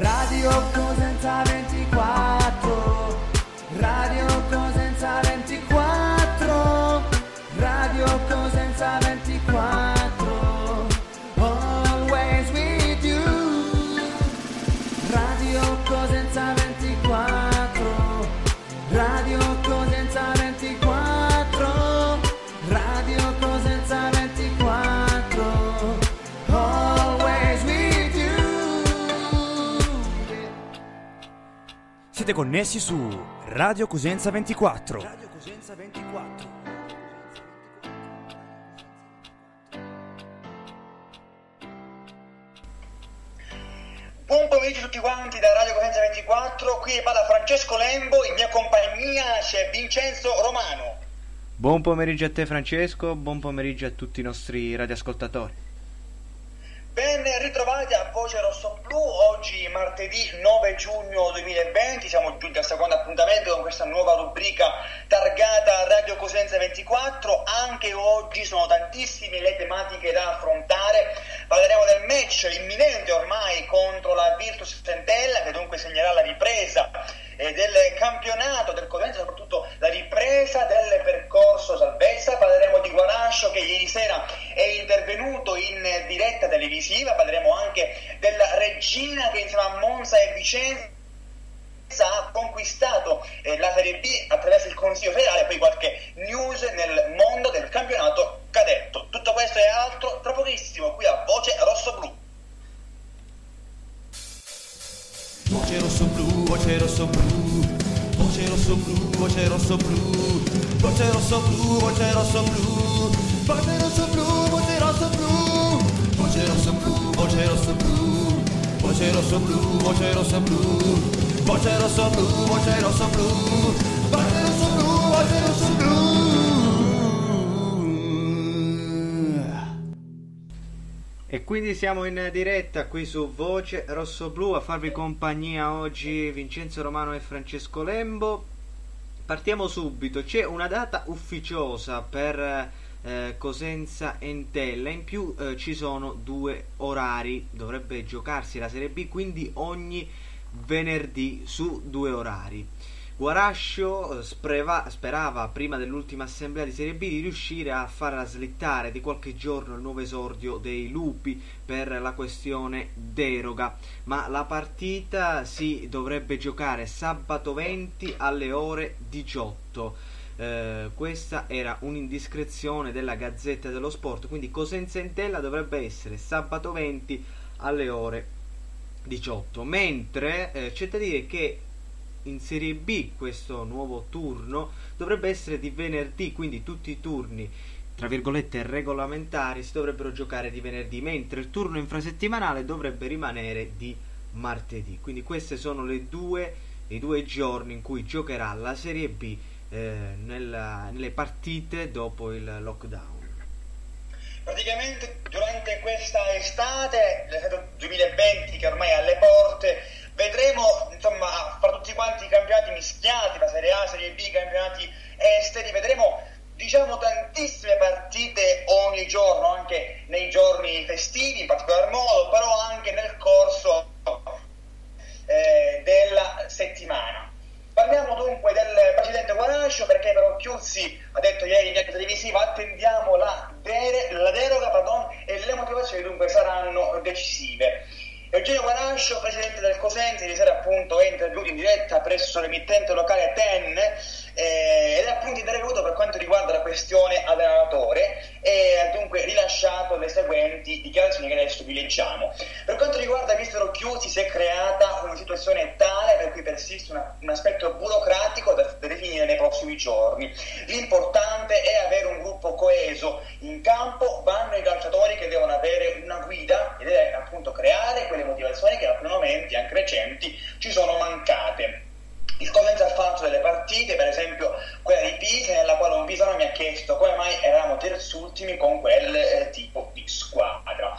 Radio Cosenza 24 Siete connessi su Radio Cosenza 24. Radio Cosenza 24. Buon pomeriggio a tutti quanti da Radio Cosenza 24, qui parla Francesco Lembo, in mia compagnia c'è Vincenzo Romano. Buon pomeriggio a te Francesco, buon pomeriggio a tutti i nostri radioascoltatori. Ben ritrovati a Voce Rosso Blu, oggi martedì 9 giugno 2020, siamo giunti al secondo appuntamento con questa nuova rubrica targata Radio Cosenza 24, anche oggi sono tantissime le tematiche da affrontare, parleremo del match imminente ormai contro la Virtus Centella che dunque segnerà la ripresa eh, del campionato del Cosenza, soprattutto la ripresa del percorso salvezza, parleremo di Guarascio che ieri sera è intervenuto in diretta televisiva, parleremo anche della Regina che insieme a Monza e Vicenza ha conquistato eh, la Serie B attraverso il Consiglio federale, poi qualche news nel mondo del campionato cadetto. Tutto questo e altro tra pochissimo qui a Voce Rosso Blu. Voce rosso blu, voce rosso blu, voce rosso blu, voce rosso blu, voce rosso blu, voce rosso blu, voce rosso blu, voce rosso blu, voce rosso blu, voce rosso blu, voce rosso blu, voce rosso blu, voce rosso blu, voce rosso blu, voce rosso blu, voce rosso blu. E quindi siamo in diretta qui su Voce Rosso Blu a farvi compagnia oggi Vincenzo Romano e Francesco Lembo. Partiamo subito, c'è una data ufficiosa per eh, Cosenza Entella, in più eh, ci sono due orari, dovrebbe giocarsi la Serie B, quindi ogni venerdì su due orari. Guarascio eh, spreva- sperava prima dell'ultima assemblea di Serie B di riuscire a far slittare di qualche giorno il nuovo esordio dei lupi per la questione deroga, ma la partita si dovrebbe giocare sabato 20 alle ore 18. Eh, questa era un'indiscrezione della Gazzetta dello Sport, quindi Cosenza Entella dovrebbe essere sabato 20 alle ore 18. Mentre eh, c'è da dire che in Serie B questo nuovo turno dovrebbe essere di venerdì, quindi tutti i turni tra virgolette regolamentari si dovrebbero giocare di venerdì, mentre il turno infrasettimanale dovrebbe rimanere di martedì. Quindi questi sono due, i due giorni in cui giocherà la Serie B eh, nella- nelle partite dopo il lockdown. Praticamente durante questa estate, l'estate 2020 che ormai è alle porte, giorni. L'importante è avere un gruppo coeso in campo, vanno i calciatori che devono avere una guida ed è appunto creare quelle motivazioni che in alcuni momenti, anche recenti, ci sono mancate. Il Cosenza ha fatto delle partite, per esempio quella di Pisa, nella quale un pisano mi ha chiesto come mai eravamo terzultimi con quel eh, tipo di squadra.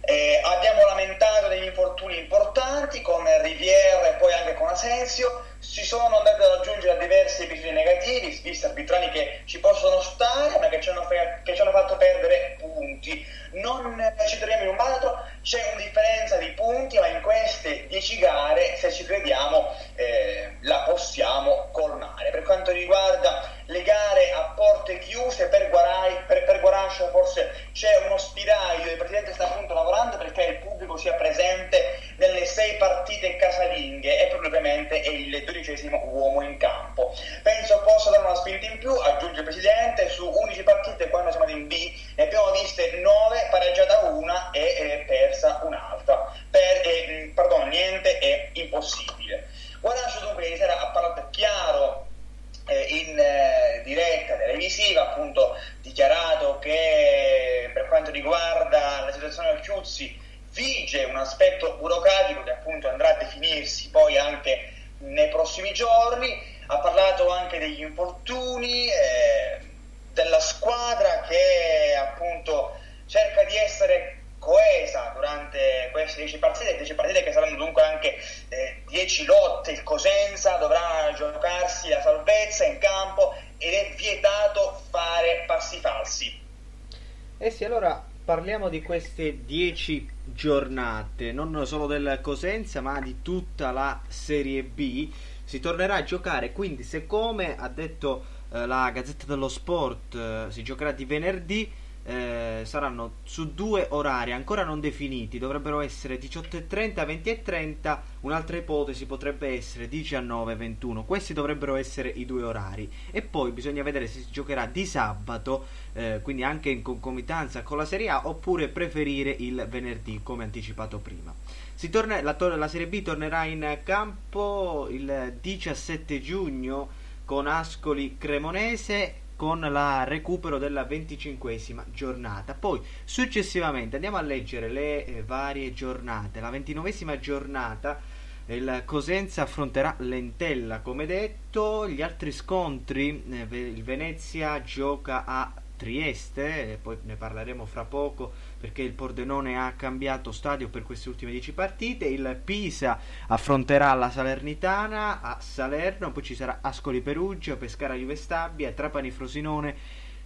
Eh, abbiamo lamentato degli infortuni importanti con Riviera e poi anche con Asensio. Si sono andati ad aggiungere diversi episodi negativi, visti arbitrali che ci possono stare, ma che ci hanno, fe- che ci hanno fatto perdere punti. Non ci troviamo in un baratro, c'è una differenza di punti, ma in queste 10 gare, se ci crediamo, eh, la possiamo colmare. Per quanto riguarda le gare a porte chiuse, per, Guarai, per, per forse c'è uno spiraglio, il Presidente sta um durante queste 10 partite, 10 partite che saranno dunque anche 10 eh, lotte, il Cosenza dovrà giocarsi la salvezza in campo ed è vietato fare passi falsi. Eh sì, allora parliamo di queste 10 giornate, non solo del Cosenza ma di tutta la Serie B. Si tornerà a giocare, quindi se come ha detto eh, la Gazzetta dello Sport eh, si giocherà di venerdì, eh, saranno su due orari ancora non definiti, dovrebbero essere 18.30, 20.30, un'altra ipotesi potrebbe essere 19.21, questi dovrebbero essere i due orari e poi bisogna vedere se si giocherà di sabato, eh, quindi anche in concomitanza con la Serie A oppure preferire il venerdì come anticipato prima. Torna, la, la Serie B tornerà in campo il 17 giugno con Ascoli Cremonese con la recupero della venticinquesima giornata. Poi successivamente andiamo a leggere le eh, varie giornate. La ventinovesima giornata il Cosenza affronterà l'Entella, come detto, gli altri scontri, eh, il Venezia gioca a Trieste, poi ne parleremo fra poco perché il Pordenone ha cambiato stadio per queste ultime 10 partite, il Pisa affronterà la Salernitana a Salerno, poi ci sarà Ascoli Perugia, Pescara Juve Stabia, Trapani Frosinone,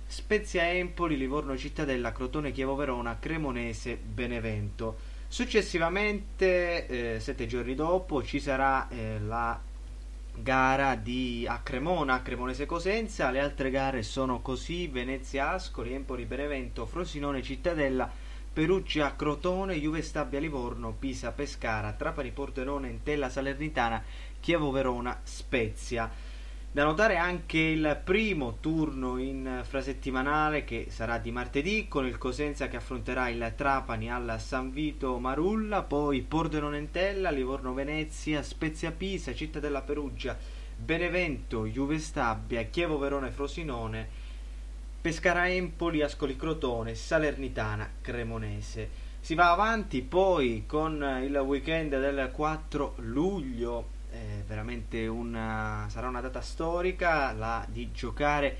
Spezia Empoli, Livorno Cittadella, Crotone Chievo Verona, Cremonese Benevento. Successivamente, eh, sette giorni dopo, ci sarà eh, la gara di a Cremona, Cremonese Cosenza, le altre gare sono così Venezia Ascoli, Empoli Benevento, Frosinone Cittadella, Perugia Crotone, Juve Stabia Livorno, Pisa Pescara, Trapani Pordenone, Entella Salernitana, Chievo Verona, Spezia. Da notare anche il primo turno in frasettimanale che sarà di martedì con il Cosenza che affronterà il Trapani alla San Vito Marulla, poi Pordenone Entella, Livorno Venezia, Spezia Pisa, Città della Perugia, Benevento, Juve Stabia, Chievo Verona e Frosinone, Pescara Empoli, Ascoli Crotone, Salernitana, Cremonese. Si va avanti poi con il weekend del 4 luglio eh, veramente una, sarà una data storica la di giocare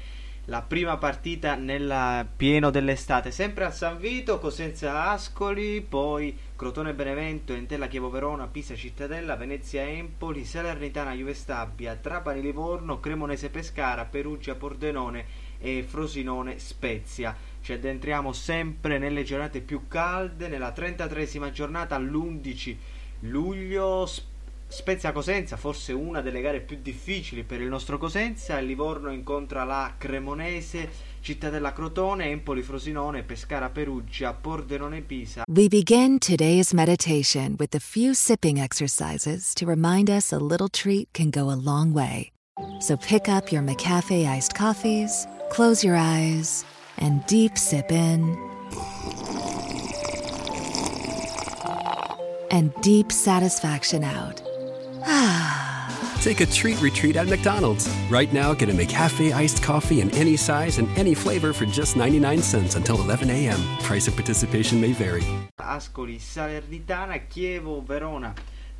la prima partita nel pieno dell'estate, sempre a San Vito, Cosenza Ascoli, poi Crotone Benevento, Entella Chievo Verona, Pisa Cittadella, Venezia Empoli, Salernitana Juve Stabia, Trapani Livorno, Cremonese Pescara, Perugia Pordenone e Frosinone Spezia. Ci addentriamo sempre nelle giornate più calde, nella 33esima giornata all'11 luglio. Spezia Cosenza, forse una delle gare più difficili per il nostro Cosenza. Livorno incontra la Cremonese, Cittadella Crotone, Empoli Frosinone, Pescara Perugia, Pordenone Pisa. We begin today's meditation with a few sipping exercises to remind us a little treat can go a long way. So pick up your McCafe iced coffees, close your eyes, and deep sip in. And deep satisfaction out. Take a treat retreat at McDonald's. Right now, get a McCafe iced coffee in any size and any flavor for just 99 cents until 11 a.m. Price of participation may vary. Ascoli, Salernitana, Chievo, Verona,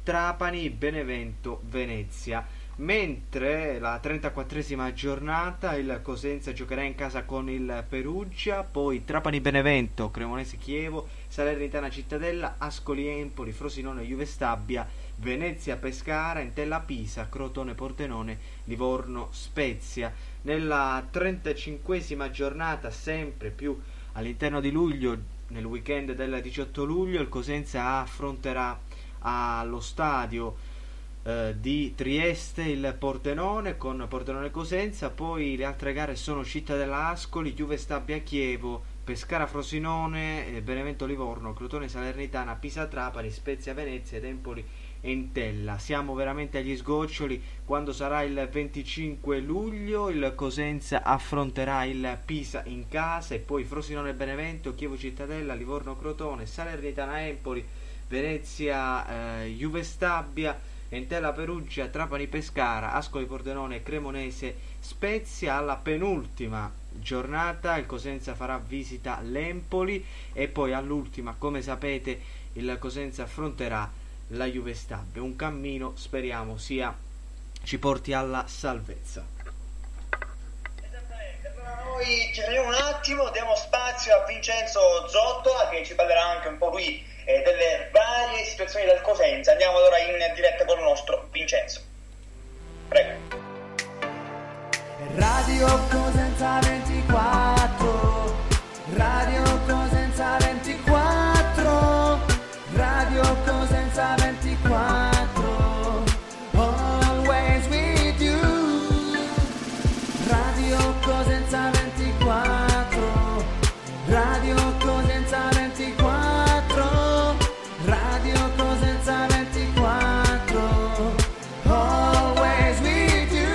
Trapani, Benevento, Venezia. Mentre la 34esima giornata il Cosenza giocherà in casa con il Perugia, poi Trapani Benevento, Cremonese Chievo, Salernitana Cittadella, Ascoli Empoli, Frosinone Juve Stabia, Venezia Pescara, Entella Pisa, Crotone Pordenone, Livorno Spezia. Nella 35esima giornata, sempre più all'interno di luglio, nel weekend del 18 luglio, il Cosenza affronterà allo stadio eh, di Trieste il Pordenone con Pordenone Cosenza, poi le altre gare sono Cittadella Ascoli, Juve Stabia Chievo, Pescara Frosinone, eh, Benevento Livorno, Crotone Salernitana, Pisa Trapani, Spezia Venezia ed Empoli Entella. Siamo veramente agli sgoccioli quando sarà il 25 luglio il Cosenza affronterà il Pisa in casa e poi Frosinone Benevento, Chievo Cittadella, Livorno Crotone, Salernitana Empoli, Venezia eh, Juve Stabia Entella Perugia, Trapani Pescara, Ascoli Pordenone, Cremonese, Spezia alla penultima giornata il Cosenza farà visita all'Empoli e poi all'ultima come sapete il Cosenza affronterà la Juve Stabia un cammino speriamo sia ci porti alla salvezza noi ci fermiamo un attimo diamo spazio a Vincenzo Zottola che ci parlerà anche un po' lui eh, delle varie situazioni del Cosenza. Andiamo allora in diretta con il nostro Vincenzo. Prego. Radio Cosenza 24 Cosenza 24 Always with you Radio Cosenza 24 Radio Cosenza 24 Radio Cosenza 24 Always with you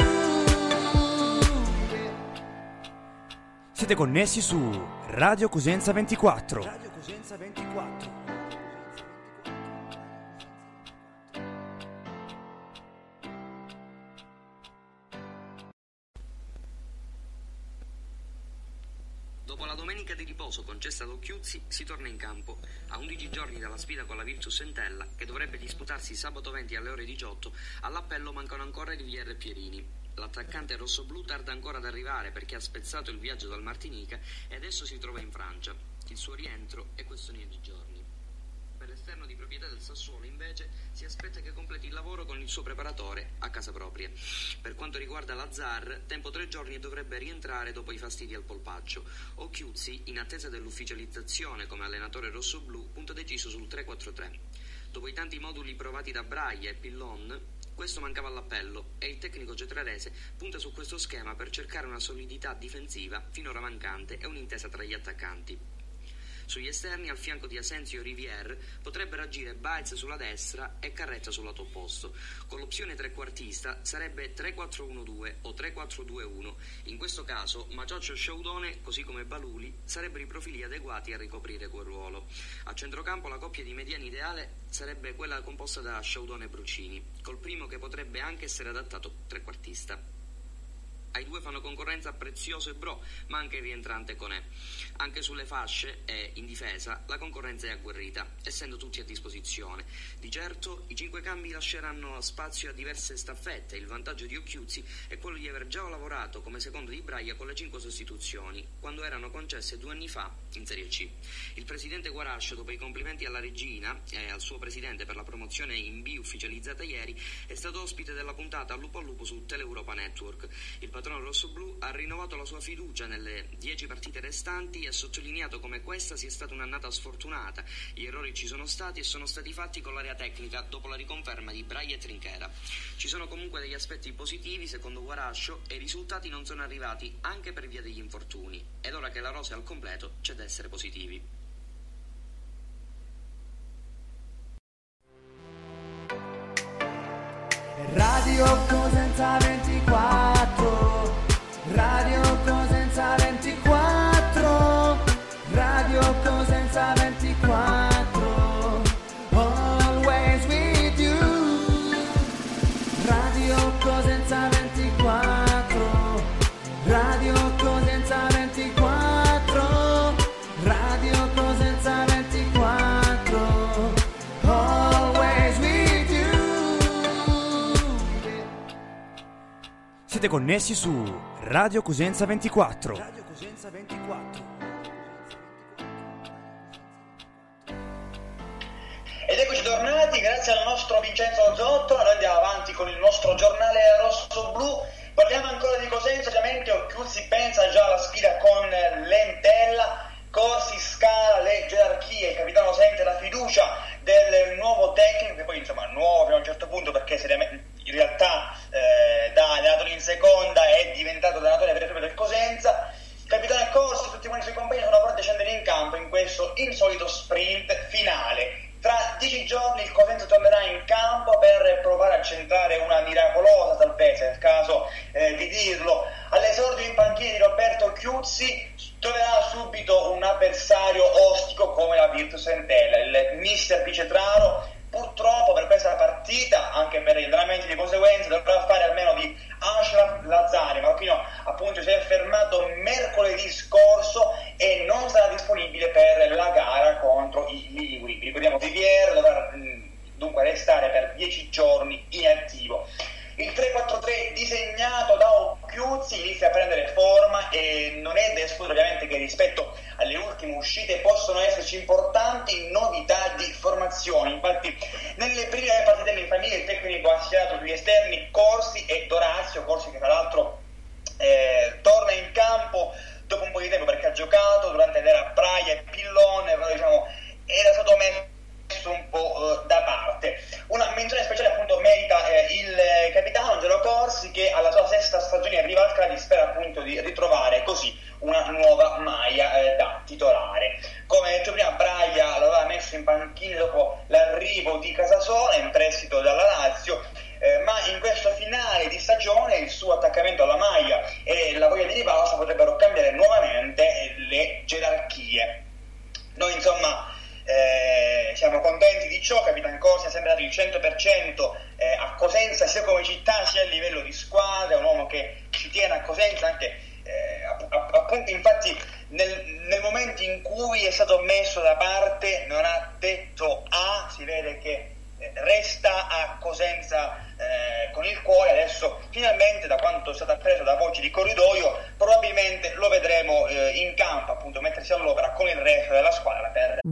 Siete connessi su Radio Cosenza 24. Radio Cosenza 24. Ad Occhiuzzi, si torna in campo. A 11 giorni dalla sfida con la Virtus Entella, che dovrebbe disputarsi sabato 20 alle ore 18, all'appello mancano ancora Riviere e Pierini. L'attaccante rossoblu tarda ancora ad arrivare perché ha spezzato il viaggio dal Martinica e adesso si trova in Francia. Il suo rientro è questione di giorni. Per l'esterno di proprietà del Sassuolo, invece, si aspetta che completi il lavoro con il suo preparatore a casa propria. Per quanto riguarda Lazzar, tempo tre giorni dovrebbe rientrare dopo i fastidi al polpaccio. Occhiuzzi, in attesa dell'ufficializzazione come allenatore rossoblu, punta deciso sul 3-4-3. Dopo i tanti moduli provati da Braia e Pillon, questo mancava all'appello e il tecnico cetrarese punta su questo schema per cercare una solidità difensiva finora mancante e un'intesa tra gli attaccanti. Sugli esterni, al fianco di Asensio e Rivière, potrebbero agire Baez sulla destra e Carretta sul lato opposto. Con l'opzione trequartista sarebbe 3-4-1-2 o 3-4-2-1. In questo caso, Macioccio e Sciaudone, così come Baluli, sarebbero i profili adeguati a ricoprire quel ruolo. A centrocampo la coppia di mediani ideale sarebbe quella composta da Sciaudone e Bruccini, col primo che potrebbe anche essere adattato trequartista. Ai due fanno concorrenza Prezioso e Bro, ma anche rientrante Conè. Anche sulle fasce e in difesa la concorrenza è agguerrita, essendo tutti a disposizione. Di certo i cinque cambi lasceranno spazio a diverse staffette. Il vantaggio di Occhiuzzi è quello di aver già lavorato come secondo di Braia con le cinque sostituzioni, quando erano concesse due anni fa in Serie C. Il presidente Guarascio, dopo i complimenti alla regina e al suo presidente per la promozione in B ufficializzata ieri, è stato ospite della puntata Lupo a Lupo su Teleuropa Network. Il patrono rossoblù ha rinnovato la sua fiducia nelle dieci partite restanti e ha sottolineato come questa sia stata un'annata sfortunata. Gli errori ci sono stati e sono stati fatti con l'area tecnica dopo la riconferma di Braia e Trinchera. Ci sono comunque degli aspetti positivi secondo Guarascio e i risultati non sono arrivati anche per via degli infortuni. Ed ora che la rosa è al completo c'è da essere positivi. Radio Cosenza 24 Radio Cosenza Siete connessi su Radio Cosenza 24. Ed eccoci tornati, grazie al nostro Vincenzo Zotto, noi andiamo avanti con il nostro giornale rosso-blu. Parliamo ancora di Cosenza, ovviamente Occhiuzzi pensa già alla sfida con Lentella, Corsi scala le gerarchie, il capitano sente la fiducia del nuovo tecnico, che poi insomma nuovo fino a un certo punto perché seriamente- in realtà allenatore in seconda è diventato allenatore vero e proprio del Cosenza. Il capitano Corsi tutti i suoi compagni sono pronti a scendere in campo in questo insolito sprint finale. Tra dieci giorni il Cosenza tornerà in campo per provare a centrare una miracolosa salvezza, è il caso eh, di dirlo. All'esordio in panchina di Roberto Chiuzzi troverà subito un avversario ostico come la Virtus Entella, il mister Picetraro. Purtroppo per questa partita, anche per gli allenamenti di conseguenza, dovrà fare almeno di Ashraf Lazzari, marocchino appunto si è fermato mercoledì scorso e non sarà disponibile per la gara contro i Liguri. Ricordiamo Vivier dovrà mh, dunque restare per 10 giorni inattivo. Il 3-4-3 disegnato da Occhiuzzi inizia a prendere forma e non è da escludere ovviamente che rispetto alle ultime uscite possono esserci importanti novità di formazione. Infatti nelle prime partite in famiglia il tecnico ha schierato sugli esterni Corsi e Dorazio, Corsi che tra l'altro eh, torna in campo dopo un po' di tempo perché ha giocato durante l'era Praia e Pillone, però diciamo era stato messo un po' eh, da parte. Una menzione speciale appunto merita eh, il eh, capitano Angelo Corsi che alla sua sesta stagione arriva al Cadi spera appunto di ritrovare così una nuova maglia eh, da titolare. Come detto prima, Braia l'aveva messo in panchina dopo l'arrivo di Casasola in prestito dalla Lazio, eh, ma in questo finale di stagione il suo attaccamento 100%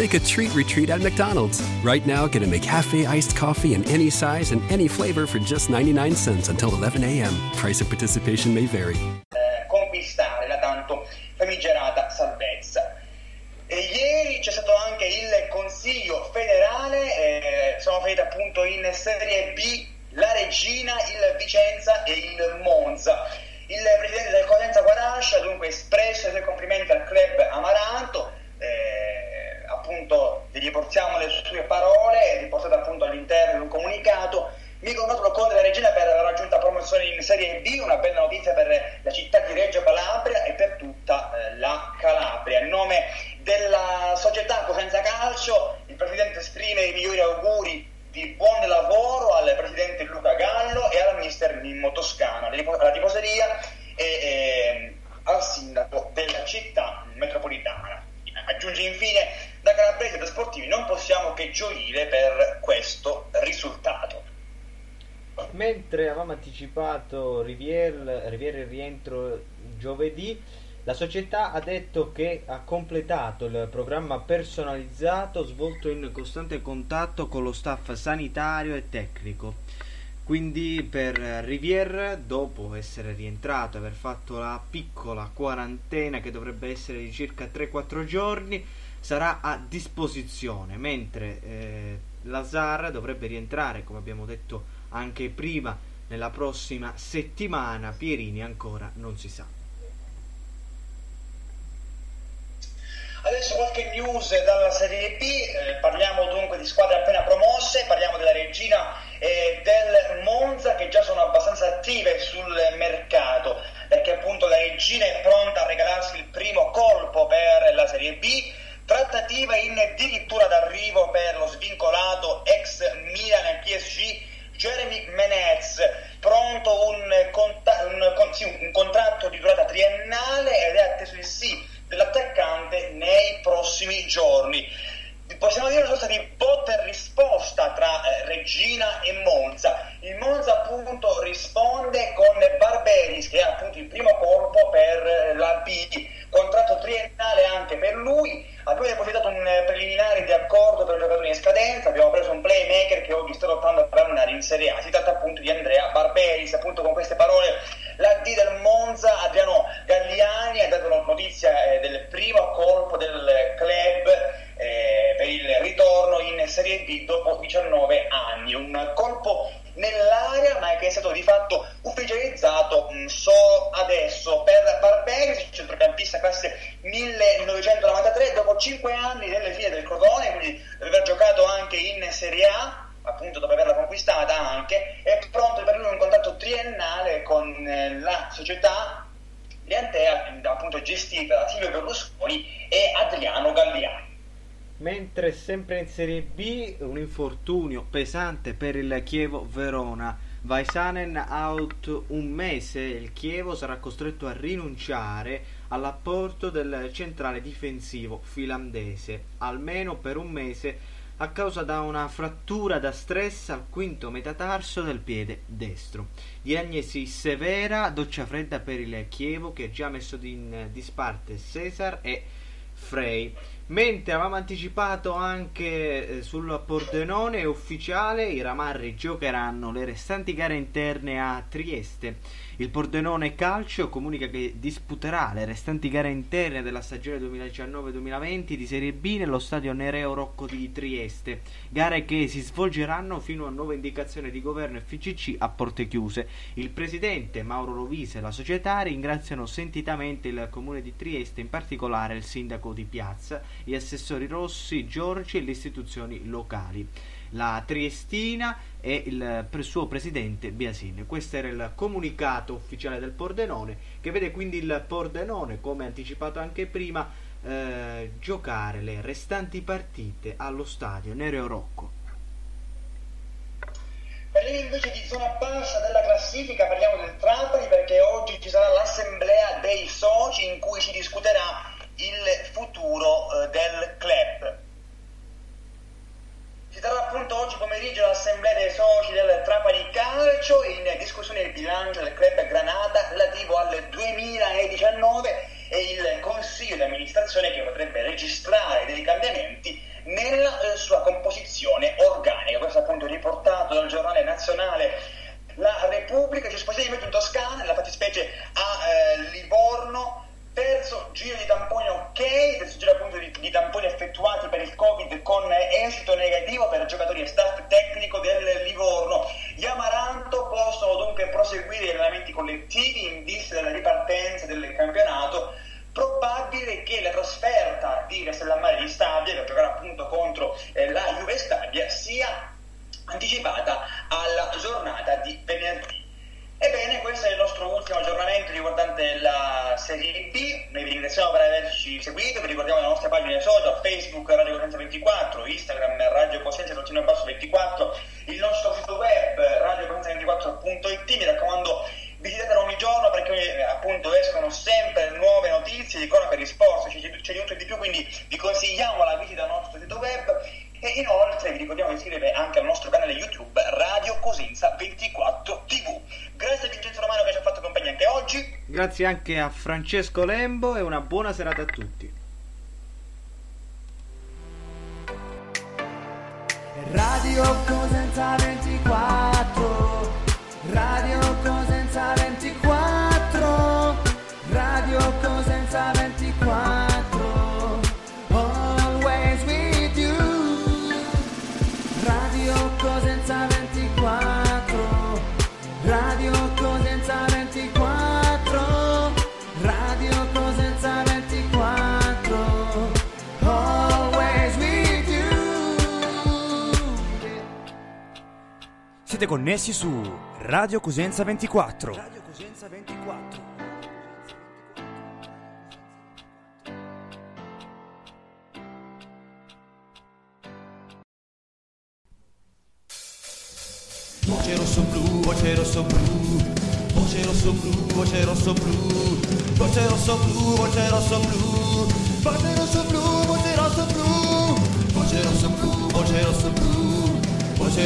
Take a treat retreat at McDonald's. Right now, get a McCafe iced coffee in any size and any flavor for just 99 cents until 11 a.m. Price of participation may vary. eh, conquistare la tanto famigerata salvezza. E ieri c'è stato anche il Consiglio federale, eh, sono finite appunto in Serie B la Regina, il Vicenza e il Monza. Il presidente del Cosenza Guarascia ha dunque espresso i suoi complimenti al club Amaranto, appunto vi riportiamo le sue parole riportate appunto all'interno di un comunicato. Mi congratulo con la Regina per la raggiunta promozione in Serie B, una bella notizia per la città di Reggio Calabria e per tutta eh, la Calabria. In nome della società Cosenza Calcio, il presidente esprime i migliori auguri Riviere il rientro giovedì, la società ha detto che ha completato il programma personalizzato svolto in costante contatto con lo staff sanitario e tecnico. Quindi per Rivière, dopo essere rientrato e aver fatto la piccola quarantena che dovrebbe essere di circa 3-4 giorni, sarà a disposizione, mentre eh, Lazar dovrebbe rientrare, come abbiamo detto anche prima, nella prossima settimana. Pierini ancora non si sa. Adesso qualche news dalla Serie B, eh, parliamo dunque di squadre appena promosse, parliamo della Regina e del Monza che già sono abbastanza attive sul mercato, perché appunto la Regina è pronta a regalarsi il primo colpo per la Serie B, trattativa in addirittura d'arrivo per lo svincolato ex Milan PSG Jeremy Menez, pronto un, conta- un, sì, un contratto di durata triennale ed è atteso il sì dell'attaccante nei prossimi giorni. Possiamo dire una sorta di botta e risposta triennale con eh, la società Liantea, appunto gestita da Silvio Berlusconi e Adriano Galliani. Mentre sempre in Serie B un infortunio pesante per il Chievo Verona. Vaisanen out un mese, il Chievo sarà costretto a rinunciare all'apporto del centrale difensivo finlandese, almeno per un mese a causa da una frattura da stress al quinto metatarso del piede destro. Diagnosi severa, doccia fredda per il Chievo che ha già messo in disparte Cesar e Frey. Mentre avevamo anticipato anche eh, sul Pordenone ufficiale, i Ramarri giocheranno le restanti gare interne a Trieste. Il Pordenone Calcio comunica che disputerà le restanti gare interne della stagione 2019-2020 di Serie B nello stadio Nereo Rocco di Trieste, gare che si svolgeranno fino a nuova indicazione di governo FCC a porte chiuse. Il presidente Mauro Rovise e la società ringraziano sentitamente il comune di Trieste, in particolare il sindaco di Piazza, gli assessori Rossi, Giorgi e le istituzioni locali la Triestina e il suo presidente Biasin. Questo era il comunicato ufficiale del Pordenone che vede quindi il Pordenone, come anticipato anche prima, eh, giocare le restanti partite allo stadio Nereo Rocco. Parliamo invece di zona bassa della classifica, parliamo del Trapani perché oggi ci sarà l'assemblea dei soci in cui si discuterà il futuro eh, del club. Si terrà appunto oggi pomeriggio l'assemblea dei soci del Trapani Calcio in discussione il bilancio del club Granata relativo al 2019 e il consiglio di amministrazione che potrebbe registrare dei cambiamenti nella eh, sua composizione organica. Questo appunto riportato dal giornale nazionale La Repubblica, ci spostiamo in Toscana, nella fattispecie a eh, Livorno. Terzo giro di tamponi ok, terzo giro appunto di, di, tamponi effettuati per il Covid con esito negativo per giocatori e Probabile che la trasferta di Castellammare di Stabia, che giocherà appunto contro eh, la Juve Stabia, sia anticipata alla giornata di venerdì. Ebbene, questo è il nostro ultimo aggiornamento riguardante la Serie B. Noi vi ringraziamo per averci seguito, vi ricordiamo le nostre pagine social, Facebook Radio Cosenza 24, Instagram Radio Cosenza 24, il nostro sito web radiocosenza24.it, mi raccomando visitatelo ogni giorno perché eh, appunto escono sempre nuove notizie di cronaca per risposta, c'è, c'è di tutto e di più, quindi vi consigliamo la visita al nostro sito web e inoltre vi ricordiamo di iscrivervi anche al nostro canale YouTube Radio Cosenza 24 TV. Grazie a Vincenzo Romano che ci ha fatto compagnia anche oggi. Grazie anche a Francesco Lembo e una buona serata a tutti. Radio Cosenza 24 Radio Siete connessi su Radio Cosenza 24. Radio Cosenza 24. Voce rosso blu, voce rosso blu, voce rosso blu, voce rosso blu, voce rosso blu, voce rosso blu, voce rosso blu,